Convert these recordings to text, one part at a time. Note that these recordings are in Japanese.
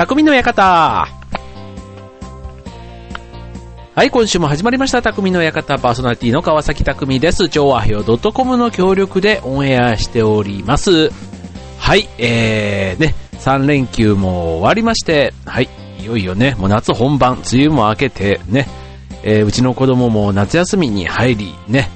匠の館。はい、今週も始まりました。匠の館パーソナリティの川崎匠です。超和平 .com の協力でオンエアしております。はい、えー、ね、3連休も終わりまして、はい、いよいよね、もう夏本番、梅雨も明けて、ね、えー、うちの子供も夏休みに入り、ね、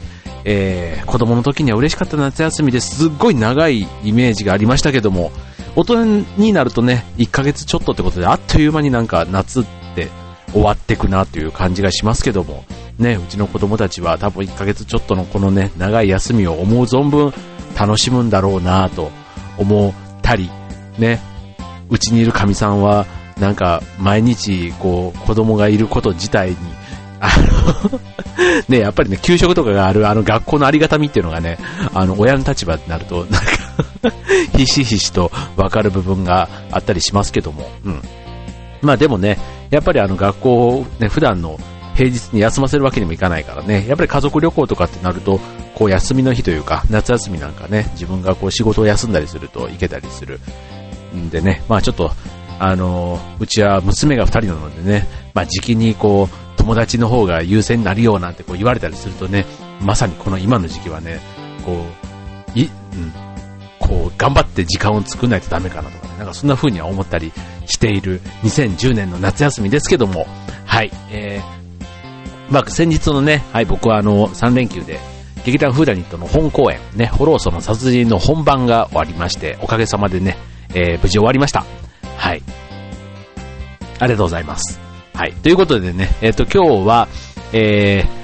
えー、子供の時には嬉しかった夏休みですっごい長いイメージがありましたけども、大人になるとね、1ヶ月ちょっとってことで、あっという間になんか夏って終わってくなという感じがしますけども、ね、うちの子供たちは多分1ヶ月ちょっとのこのね、長い休みを思う存分楽しむんだろうなと思ったり、ね、うちにいる神さんは、なんか毎日こう子供がいること自体にあの ね、やっぱりね、給食とかがあるあの学校のありがたみっていうのがね、あの、親の立場になると、なんか ひしひしとわかる部分があったりしますけども、うん。まあでもね、やっぱりあの学校をね、普段の平日に休ませるわけにもいかないからね、やっぱり家族旅行とかってなると、こう休みの日というか、夏休みなんかね、自分がこう仕事を休んだりすると行けたりする。んでね、まあちょっと、あのうちは娘が2人なのでね、まあ時期にこう、友達の方が優先になるようなんてこう言われたりするとね、まさにこの今の時期はね、こう、い、こう、頑張って時間を作らないとダメかなとかね、なんかそんな風には思ったりしている2010年の夏休みですけども、はい、えー、まあ先日のね、はい、僕はあの、3連休で、劇団フーダニットの本公演、ね、ホローソの殺人の本番が終わりまして、おかげさまでね、えー、無事終わりました。はい。ありがとうございます。はい。ということでね、えっ、ー、と、今日は、えー、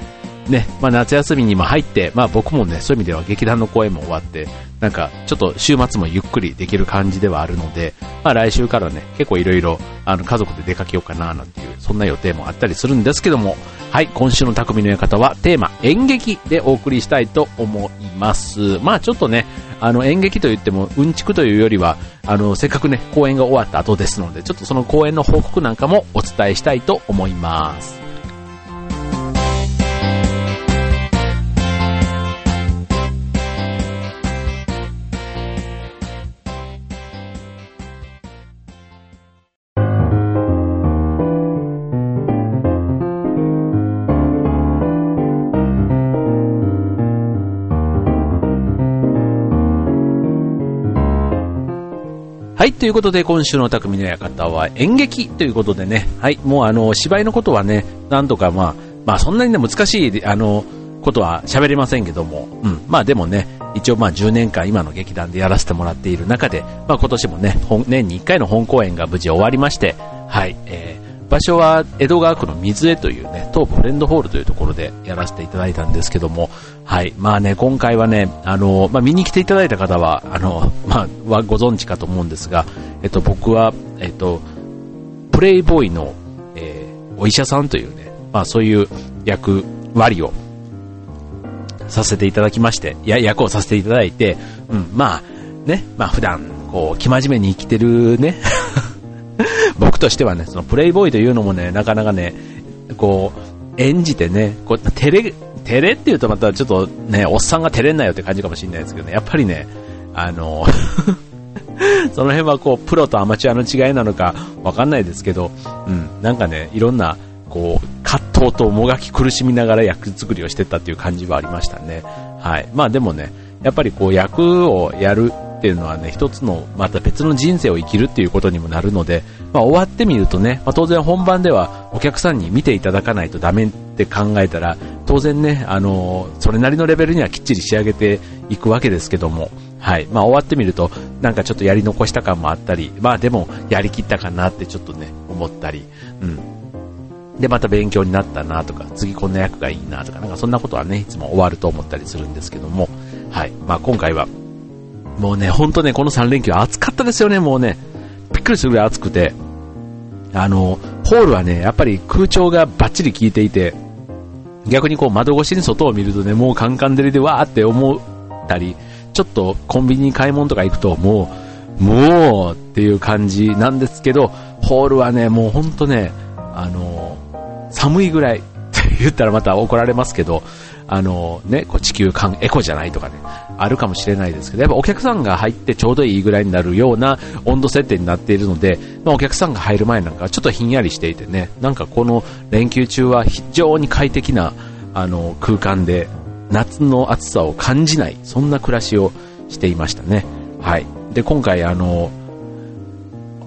ね、まあ、夏休みにも入って、まあ、僕もね、そういう意味では劇団の公演も終わって、なんか、ちょっと週末もゆっくりできる感じではあるので、まあ、来週からね、結構いろいろ、あの、家族で出かけようかな、なんていう、そんな予定もあったりするんですけども、はい、今週の匠の館はテーマ、演劇でお送りしたいと思います。まあ、ちょっとね、あの、演劇といっても、うんちくというよりは、あの、せっかくね、公演が終わった後ですので、ちょっとその公演の報告なんかもお伝えしたいと思います。はい、ということで今週の匠の館は演劇ということでね、はい、もうあの、芝居のことはね、なんとかまあ、まあそんなにね、難しい、あの、ことは喋れませんけども、うん、まあでもね、一応まあ10年間今の劇団でやらせてもらっている中で、まあ今年もね、年に1回の本公演が無事終わりまして、はい、え場所は江戸川区の水江というね、東フレンドホールというところでやらせていただいたんですけども、はい。まあね、今回はね、あの、まあ見に来ていただいた方は、あの、まあ、はご存知かと思うんですが、えっと、僕は、えっと、プレイボーイの、えー、お医者さんというね、まあそういう役割をさせていただきまして、や、役をさせていただいて、うん、まあ、ね、まあ普段、こう、気真面目に生きてるね、僕としてはね、そのプレイボーイというのもね、なかなかね、こう、演じてね、こう、照れ、照れっていうとまたちょっとね、おっさんが照れんなよって感じかもしれないですけどね、やっぱりね、あの その辺はこう、プロとアマチュアの違いなのかわかんないですけど、うん、なんかね、いろんな、こう、葛藤ともがき苦しみながら役作りをしてたっていう感じはありましたね。はい。まあでもね、やっぱりこう役をやるっていうのはね、一つのまた別の人生を生きるっていうことにもなるので、まあ、終わってみるとね、まあ、当然本番ではお客さんに見ていただかないとダメって考えたら、当然ね、あのー、それなりのレベルにはきっちり仕上げていくわけですけども、はい。まあ、終わってみると、なんかちょっとやり残した感もあったり、まあでも、やりきったかなってちょっとね、思ったり、うん。で、また勉強になったなとか、次こんな役がいいなとか、なんかそんなことはね、いつも終わると思ったりするんですけども、はい。まあ今回は、もうね、ほんとね、この3連休暑かったですよね、もうね。びっくりするぐらい暑くて。あの、ホールはね、やっぱり空調がバッチリ効いていて、逆にこう窓越しに外を見るとね、もうカンカン照りでわーって思ったり、ちょっとコンビニに買い物とか行くともう、もうっていう感じなんですけど、ホールはね、もうほんとね、あの、寒いぐらい言ったらまた怒られますけど、あのね、こう地球間エコじゃないとかね、あるかもしれないですけど、やっぱお客さんが入ってちょうどいいぐらいになるような温度設定になっているので、まあ、お客さんが入る前なんかちょっとひんやりしていてね、なんかこの連休中は非常に快適なあの空間で夏の暑さを感じない、そんな暮らしをしていましたね。はい。で、今回あの、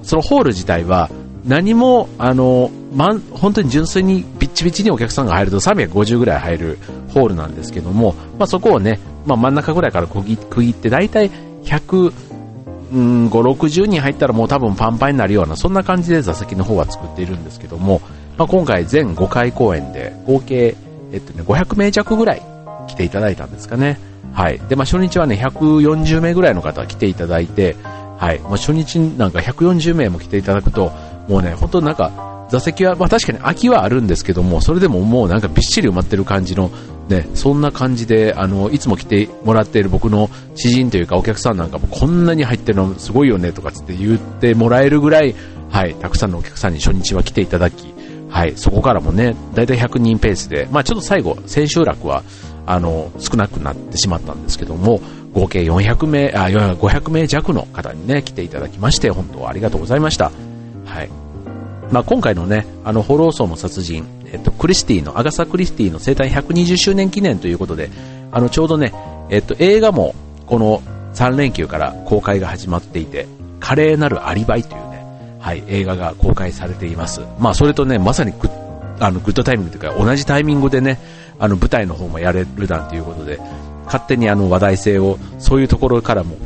そのホール自体は何も、あの、ま、本当に純粋にビッチビチにお客さんが入ると350ぐらい入るホールなんですけども、まあ、そこをね、まあ、真ん中ぐらいから区切って大体100、うん、5、60人入ったらもう多分パンパンになるような、そんな感じで座席の方は作っているんですけども、まあ、今回全5回公演で合計、えっとね、500名弱ぐらい来ていただいたんですかね。はい。で、まあ、初日はね、140名ぐらいの方来ていただいて、はい。まあ、初日なんか140名も来ていただくと、もうね、本当なんか、座席は、まあ確かに空きはあるんですけども、それでももうなんかびっしり埋まってる感じの、ね、そんな感じで、あの、いつも来てもらっている僕の知人というかお客さんなんかもこんなに入ってるのすごいよねとかつって言ってもらえるぐらい、はい、たくさんのお客さんに初日は来ていただき、はい、そこからもね、だいたい100人ペースで、まあちょっと最後、千秋楽は、あの、少なくなってしまったんですけども、合計400名、あ、500名弱の方にね、来ていただきまして、本当はありがとうございました。はい。まあ、今回のね、あの、ホローソーの殺人、えっと、クリスティの、アガサ・クリスティの生誕120周年記念ということで、あの、ちょうどね、えっと、映画も、この3連休から公開が始まっていて、華麗なるアリバイというね、はい、映画が公開されています。まあ、それとね、まさにグッ、あの、グッドタイミングというか、同じタイミングでね、あの、舞台の方もやれるなんていうことで、勝手にあの話題性をそういうところからも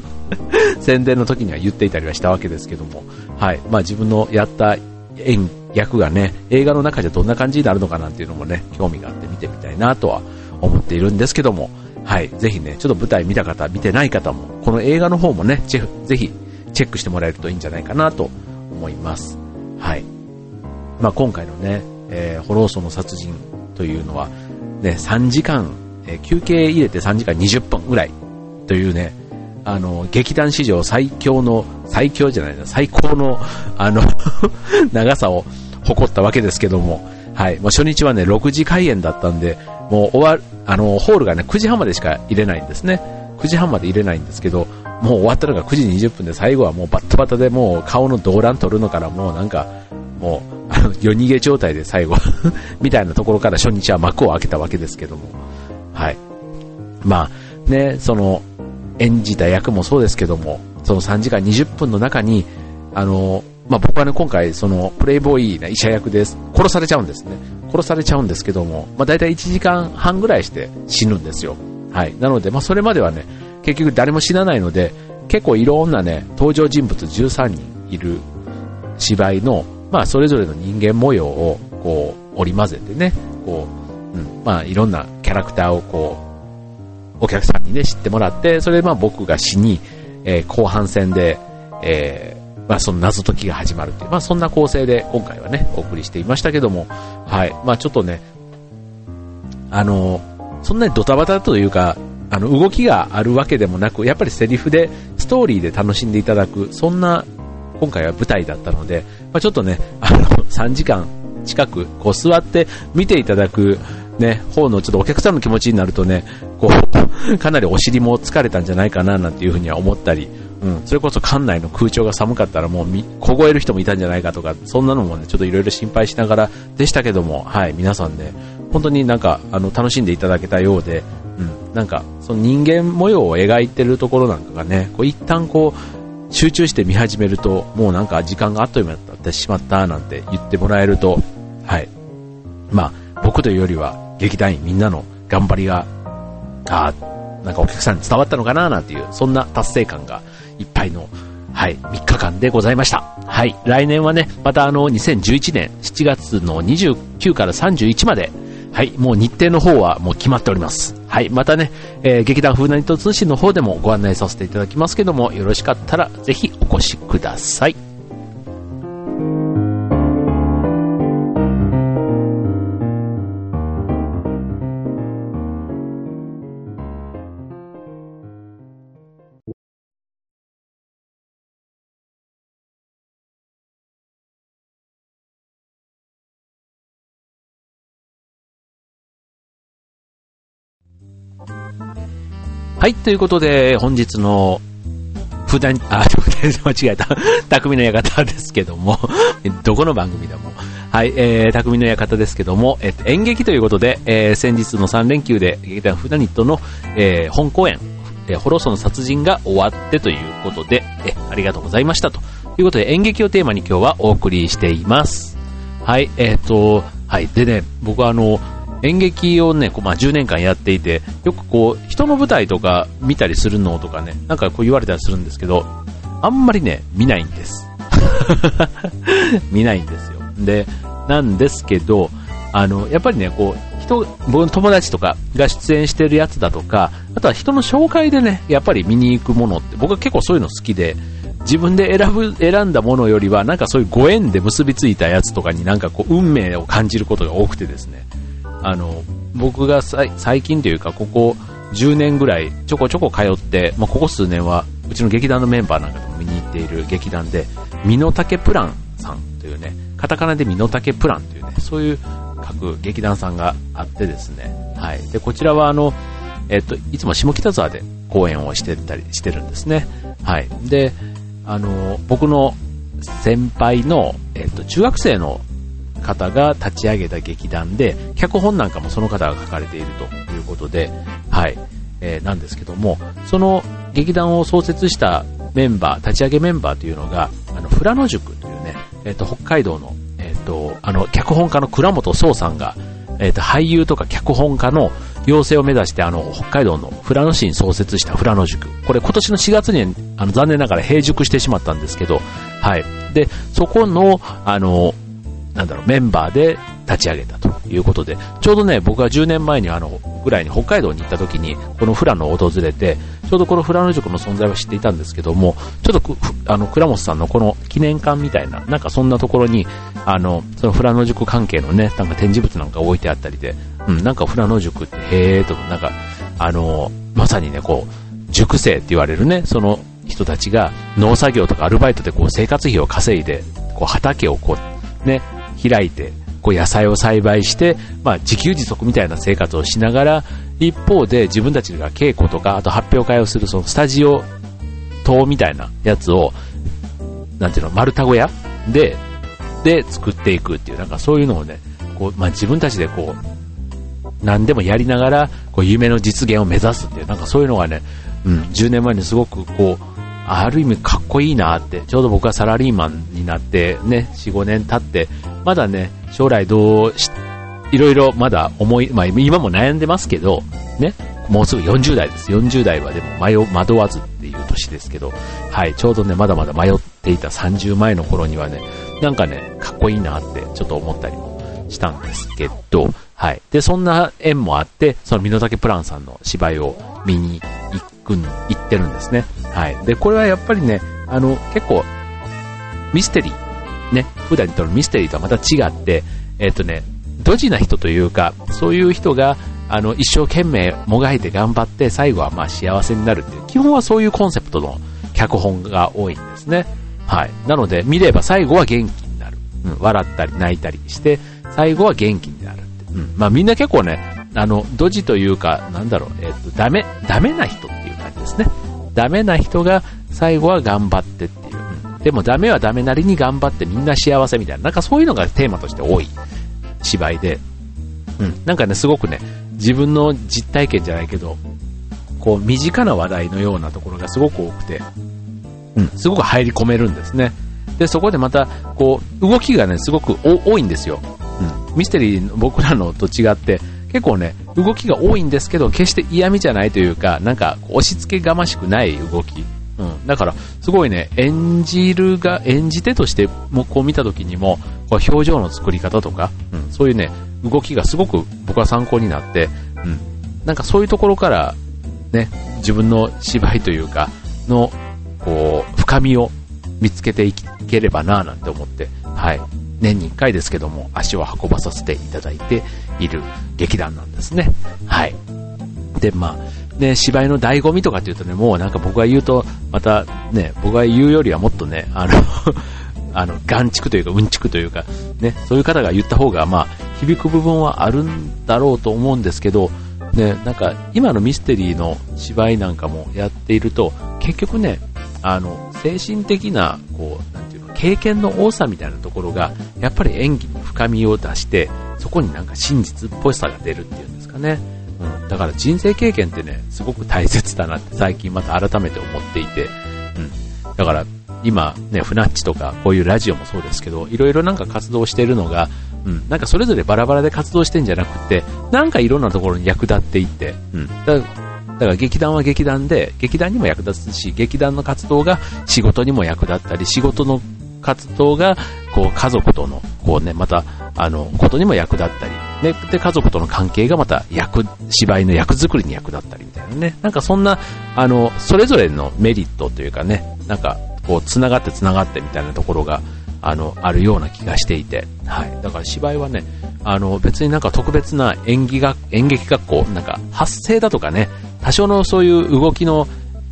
宣伝の時には言っていたりはしたわけですけども、はい。まあ自分のやった演役がね、映画の中でどんな感じになるのかなんていうのもね、興味があって見てみたいなとは思っているんですけども、はい。ぜひね、ちょっと舞台見た方、見てない方も、この映画の方もね、ぜひチェックしてもらえるといいんじゃないかなと思います。はい。まあ今回のね、えー、ホローソの殺人というのは、ね、3時間え休憩入れて3時間20分ぐらいというね、あの、劇団史上最強の、最強じゃないな、最高の、あの 長さを誇ったわけですけども、はい、もう初日はね、6時開演だったんで、もう終わる、あの、ホールがね、9時半までしか入れないんですね。9時半まで入れないんですけど、もう終わったのが9時20分で最後はもうバッタバタでもう顔の動乱取るのからもうなんか、もう、夜逃げ状態で最後 みたいなところから初日は幕を開けたわけですけども、はい。まあ、ね、その、演じた役もそうですけども、その3時間20分の中に、あの、まあ、僕はね、今回、その、プレイボーイな医者役です。殺されちゃうんですね。殺されちゃうんですけども、まあ、大体1時間半ぐらいして死ぬんですよ。はい。なので、まあ、それまではね、結局誰も死なないので、結構いろんなね、登場人物13人いる芝居の、まあ、それぞれの人間模様を、こう、織り交ぜてね、こう、うん、まあ、いろんなキャラクターをこう、お客さんにね、知ってもらって、それでまあ僕が死に、えー、後半戦で、えー、まあその謎解きが始まるっていう、まあそんな構成で今回はね、お送りしていましたけども、はい、まあちょっとね、あの、そんなにドタバタというか、あの、動きがあるわけでもなく、やっぱりセリフで、ストーリーで楽しんでいただく、そんな、今回は舞台だったので、まあ、ちょっとね、あの、3時間近く、こう座って見ていただく、ね、方のちょっとお客さんの気持ちになるとね、こう、かなりお尻も疲れたんじゃないかななんていうふうには思ったり、うん、それこそ館内の空調が寒かったらもう凍える人もいたんじゃないかとか、そんなのもね、ちょっといろいろ心配しながらでしたけども、はい、皆さんね、本当になんか、あの、楽しんでいただけたようで、うん、なんか、その人間模様を描いてるところなんかがね、こう一旦こう、集中して見始めると、もうなんか時間があっという間になってしまったなんて言ってもらえると、はい。まあ、僕というよりは、劇団員みんなの頑張りが、あなんかお客さんに伝わったのかななんていう、そんな達成感がいっぱいの、はい、3日間でございました。はい、来年はね、またあの、2011年7月の29から31まで、はい、もう日程の方はもう決まっております。はい、またね、えー、劇団風なにと通信の方でもご案内させていただきますけども、よろしかったらぜひお越しください。はい、ということで、本日の、普段、あ、間違えた。匠の館ですけども、どこの番組だも。はい、えー、匠の館ですけども、えっと、演劇ということで、えー、先日の3連休で、劇団フダニットの、えー、本公演、えー、ホロソの殺人が終わってということで、えありがとうございましたと。いうことで、演劇をテーマに今日はお送りしています。はい、えっ、ー、と、はい、でね、僕はあの、演劇をね、こうまあ、10年間やっていて、よくこう、人の舞台とか見たりするのとかね、なんかこう言われたりするんですけど、あんまりね、見ないんです。見ないんですよ。で、なんですけど、あの、やっぱりね、こう、人、僕の友達とかが出演してるやつだとか、あとは人の紹介でね、やっぱり見に行くものって、僕は結構そういうの好きで、自分で選ぶ、選んだものよりは、なんかそういうご縁で結びついたやつとかになんかこう、運命を感じることが多くてですね、あの、僕が最近というか、ここ10年ぐらいちょこちょこ通って、まあ、ここ数年はうちの劇団のメンバーなんかでも見に行っている劇団で、身の丈プランさんというね、カタカナで身の丈プランというね、そういう各劇団さんがあってですね、はい。で、こちらはあの、えっと、いつも下北沢で公演をしてたりしてるんですね。はい。で、あの、僕の先輩の、えっと、中学生の方が立ち上げた劇団で、脚本なんかもその方が書かれているということで、はい、えー、なんですけども、その劇団を創設したメンバー、立ち上げメンバーというのが、あの、富良野塾というね、えっ、ー、と、北海道の、えっ、ー、と、あの、脚本家の倉本壮さんが、えっ、と、俳優とか脚本家の養成を目指して、あの、北海道の富良野市に創設した富良野塾。これ今年の4月に、あの、残念ながら閉塾してしまったんですけど、はい。で、そこの、あの、なんだろう、メンバーで立ち上げたということで、ちょうどね、僕が10年前にあの、ぐらいに北海道に行った時に、この富良野を訪れて、ちょうどこの富良野塾の存在は知っていたんですけども、ちょっとあの、倉本さんのこの記念館みたいな、なんかそんなところに、あの、その富良野塾関係のね、なんか展示物なんか置いてあったりで、うん、なんか富良野塾って、へーと、なんか、あの、まさにね、こう、塾生って言われるね、その人たちが農作業とかアルバイトでこう生活費を稼いで、こう畑をこう、ね、開いて、こう野菜を栽培して、まあ、自給自足みたいな生活をしながら、一方で自分たちが稽古とか、あと発表会をするそのスタジオ棟みたいなやつを、なんていうの、丸太小屋で、で作っていくっていう、なんかそういうのをね、こう、まあ、自分たちでこう、何でもやりながら、こう、夢の実現を目指すっていう、なんかそういうのがね、うん、10年前にすごくこう、ある意味かっこいいなって、ちょうど僕がサラリーマンになってね、4、5年経って、まだね、将来どうし、いろいろまだ思い、まあ今も悩んでますけど、ね、もうすぐ40代です。40代はでも迷、惑わずっていう年ですけど、はい、ちょうどね、まだまだ迷っていた30前の頃にはね、なんかね、かっこいいなってちょっと思ったりもしたんですけど、はい。で、そんな縁もあって、その身の丈プランさんの芝居を見に行く、行ってるんですね。はい。で、これはやっぱりね、あの、結構、ミステリー、ね、普段にとのミステリーとはまた違って、えっ、ー、とね、ドジな人というか、そういう人が、あの、一生懸命もがいて頑張って、最後はまあ幸せになるっていう、基本はそういうコンセプトの脚本が多いんですね。はい。なので、見れば最後は元気になる。うん、笑ったり泣いたりして、最後は元気になるって。うん。まあみんな結構ね、あの、ドジというか、なんだろう、えっ、ー、と、ダメ、ダメな人っていう感じですね。ダメな人が最後は頑張ってっていう。でもダメはダメなりに頑張ってみんな幸せみたいな、なんかそういうのがテーマとして多い芝居で、うん、なんかね、すごくね、自分の実体験じゃないけど、こう、身近な話題のようなところがすごく多くて、うん、すごく入り込めるんですね。で、そこでまた、こう、動きがね、すごく多いんですよ。うん。ミステリー、僕らのと違って、結構ね、動きが多いんですけど、決して嫌味じゃないというか、なんか、押し付けがましくない動き。うん。だから、すごいね、演じるが、演じ手としてもこう見た時にも、こう表情の作り方とか、うん、そういうね、動きがすごく僕は参考になって、うん。なんかそういうところから、ね、自分の芝居というか、の、こう、深みを見つけていければなぁなんて思って、はい。年に1回ですけども、足を運ばさせていただいている劇団なんですね。はい。で、まあ、ね、芝居の醍醐味とかって言うとね、もうなんか僕が言うと、またね、僕が言うよりはもっとね、あの あの、眼畜というか、うんちくというか、ね、そういう方が言った方が、まあ、響く部分はあるんだろうと思うんですけど、ね、なんか今のミステリーの芝居なんかもやっていると、結局ね、あの、精神的な、こう、経験の多さみたいなところが、やっぱり演技に深みを出して、そこになんか真実っぽさが出るっていうんですかね。うん、だから人生経験ってね、すごく大切だなって最近また改めて思っていて、うん。だから今ね、フナッチとかこういうラジオもそうですけど、いろいろなんか活動してるのが、うん、なんかそれぞれバラバラで活動してんじゃなくて、なんかいろんなところに役立っていって、うん。だだから劇団は劇団で、劇団にも役立つし、劇団の活動が仕事にも役立ったり、仕事の活動が、こう、家族との、こうね、また、あの、ことにも役立ったり、ね、で、家族との関係がまた役、芝居の役作りに役立ったりみたいなね。なんかそんな、あの、それぞれのメリットというかね、なんか、こう、繋がって繋がってみたいなところが、あの、あるような気がしていて、はい。だから芝居はね、あの、別になんか特別な演技が、演劇学校、なんか発声だとかね、多少のそういう動きの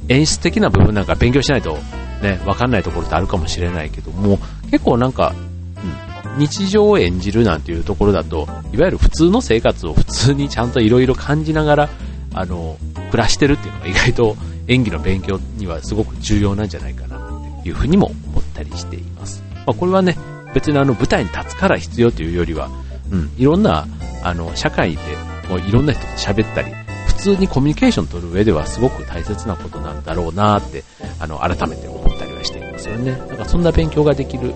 演出的な部分なんか勉強しないとね、わかんないところってあるかもしれないけども、結構なんか、うん、日常を演じるなんていうところだと、いわゆる普通の生活を普通にちゃんといろいろ感じながら、あの、暮らしてるっていうのが意外と演技の勉強にはすごく重要なんじゃないかなっていうふうにも思ったりしています。まあ、これはね、別にあの舞台に立つから必要というよりは、うん、いろんな、あの、社会でもういろんな人と喋ったり、普通にコミュニケーション取る上ではすごく大切なことなんだろうなって、あの、改めて思ったりはしていますよね。なんかそんな勉強ができる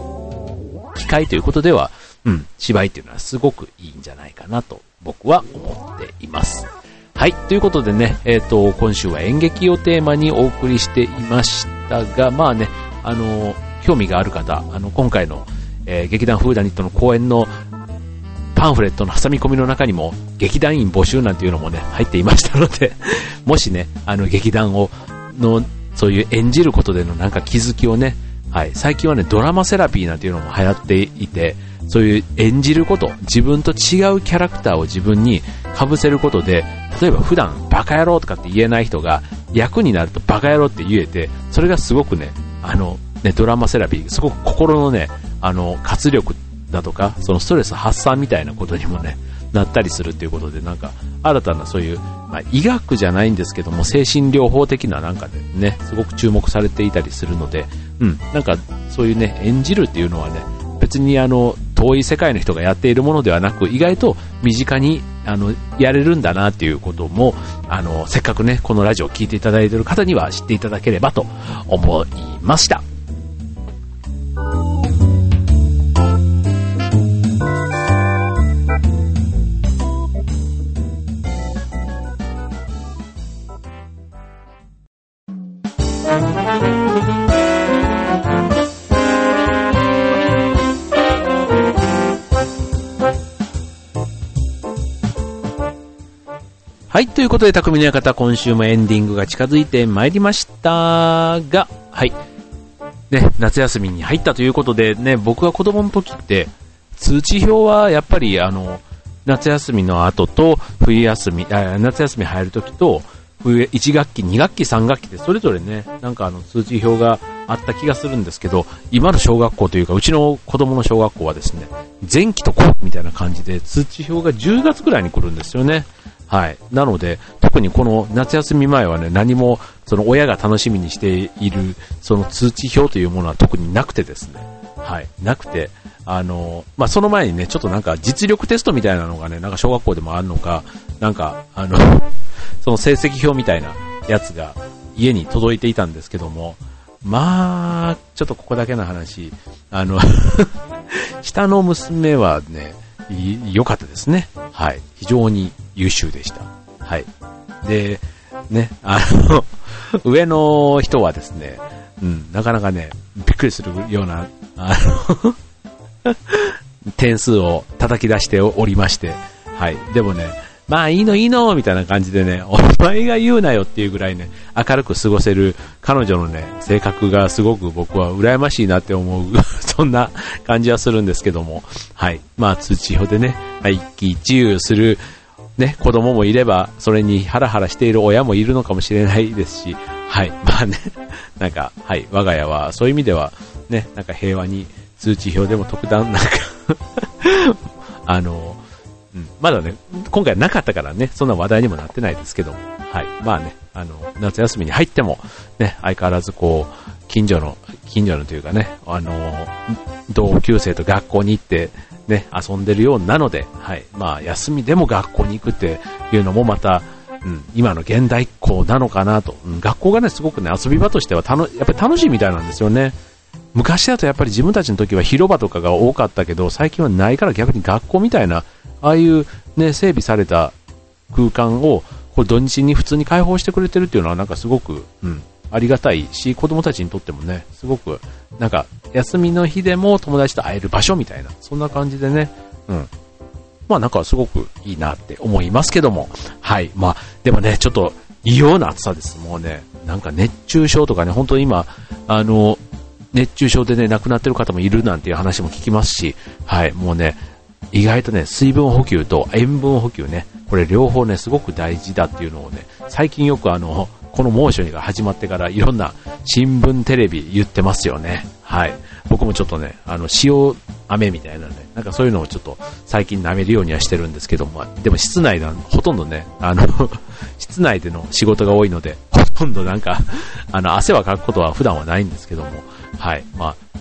機会ということでは、うん、芝居っていうのはすごくいいんじゃないかなと僕は思っています。はい。ということでね、えっ、ー、と、今週は演劇をテーマにお送りしていましたが、まあね、あの、興味がある方、あの、今回の、えー、劇団フーダニットの公演のパンフレットの挟み込みの中にも劇団員募集なんていうのもね、入っていましたのでもしね、あの劇団を、の、そういう演じることでのなんか気づきをね、はい、最近はね、ドラマセラピーなんていうのも流行っていて、そういう演じること、自分と違うキャラクターを自分に被せることで、例えば普段バカ野郎とかって言えない人が役になるとバカ野郎って言えて、それがすごくね、あの、ね、ドラマセラピー、すごく心のね、あの、活力だとか、そのストレス発散みたいなことにもね、なったりするっていうことで、なんか、新たなそういう、まあ、医学じゃないんですけども、精神療法的ななんかでね、すごく注目されていたりするので、うん、なんか、そういうね、演じるっていうのはね、別にあの、遠い世界の人がやっているものではなく、意外と身近に、あの、やれるんだなっていうことも、あの、せっかくね、このラジオを聴いていただいている方には知っていただければと思いました。はい、ということで、匠の館、今週もエンディングが近づいてまいりましたが、はい。ね、夏休みに入ったということで、ね、僕が子供の時って、通知表はやっぱり、あの、夏休みの後と、冬休み、あ夏休み入る時と、冬、1学期、2学期、3学期ってそれぞれね、なんかあの通知表があった気がするんですけど、今の小学校というか、うちの子供の小学校はですね、前期と後期みたいな感じで通知表が10月ぐらいに来るんですよね。はい。なので、特にこの夏休み前はね、何も、その親が楽しみにしている、その通知表というものは特になくてですね。はい。なくて、あの、まあ、その前にね、ちょっとなんか実力テストみたいなのがね、なんか小学校でもあるのか、なんか、あの、その成績表みたいなやつが家に届いていたんですけども、まあ、ちょっとここだけの話、あの 下の娘はね、良かったですね。はい。非常に優秀でした。はい。で、ね、あの 上の人はですね、うん、なかなかね、びっくりするような、あの 点数を叩き出しておりまして、はい。でもね、まあいいのいいのみたいな感じでね、お前が言うなよっていうぐらいね、明るく過ごせる彼女のね、性格がすごく僕は羨ましいなって思う、そんな感じはするんですけども、はい。まあ通知表でね、一喜一憂する、ね、子供もいれば、それにハラハラしている親もいるのかもしれないですし、はい。まあね、なんか、はい。我が家はそういう意味では、ね、なんか平和に通知表でも特段なんかあの、うん、まだね、今回なかったからね、そんな話題にもなってないですけども、はい。まあね、あの、夏休みに入っても、ね、相変わらずこう、近所の、近所のというかね、あの、同級生と学校に行って、ね、遊んでるようなので、はい。まあ、休みでも学校に行くっていうのもまた、うん、今の現代っ子なのかなと、うん、学校がね、すごくね、遊び場としてはたの、やっぱり楽しいみたいなんですよね。昔だとやっぱり自分たちの時は広場とかが多かったけど、最近はないから逆に学校みたいな、ああいうね、整備された空間を、これ土日に普通に開放してくれてるっていうのはなんかすごく、うん、ありがたいし、子供たちにとってもね、すごく、なんか、休みの日でも友達と会える場所みたいな、そんな感じでね、うん。まあなんかすごくいいなって思いますけども、はい。まあ、でもね、ちょっと異様な暑さです。もうね、なんか熱中症とかね、本当に今、あの、熱中症でね、亡くなってる方もいるなんていう話も聞きますし、はい、もうね、意外とね、水分補給と塩分補給ね、これ両方ね、すごく大事だっていうのをね、最近よくあの、この猛暑が始まってからいろんな新聞テレビ言ってますよね。はい。僕もちょっとね、あの、塩飴みたいなね、なんかそういうのをちょっと最近舐めるようにはしてるんですけども、でも室内なほとんどね、あの 室内での仕事が多いので、ほとんどなんか、あの、汗はかくことは普段はないんですけども、はい。まあ、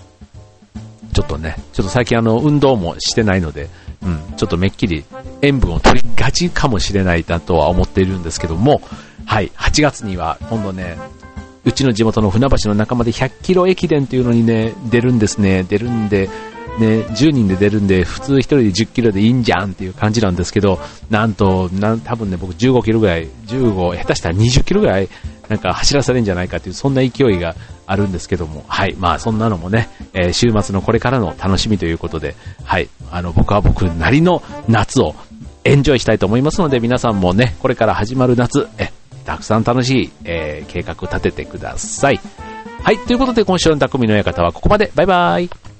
ちょっとね、ちょっと最近あの、運動もしてないので、うん、ちょっとめっきり塩分を取りがちかもしれないなとは思っているんですけども、はい、8月には今度ね、うちの地元の船橋の仲間で100キロ駅伝っていうのにね、出るんですね。出るんで、ね、10人で出るんで、普通1人で10キロでいいんじゃんっていう感じなんですけど、なんと、なん多分ね、僕15キロぐらい、15、下手したら20キロぐらい、なんか走らされるんじゃないかっていう、そんな勢いがあるんですけども、はい、まあそんなのもね、えー、週末のこれからの楽しみということで、はい、あの、僕は僕なりの夏をエンジョイしたいと思いますので、皆さんもね、これから始まる夏、え、たくさん楽しい、えー、計画立ててください。はい、ということで今週の匠の館はここまで。バイバイ。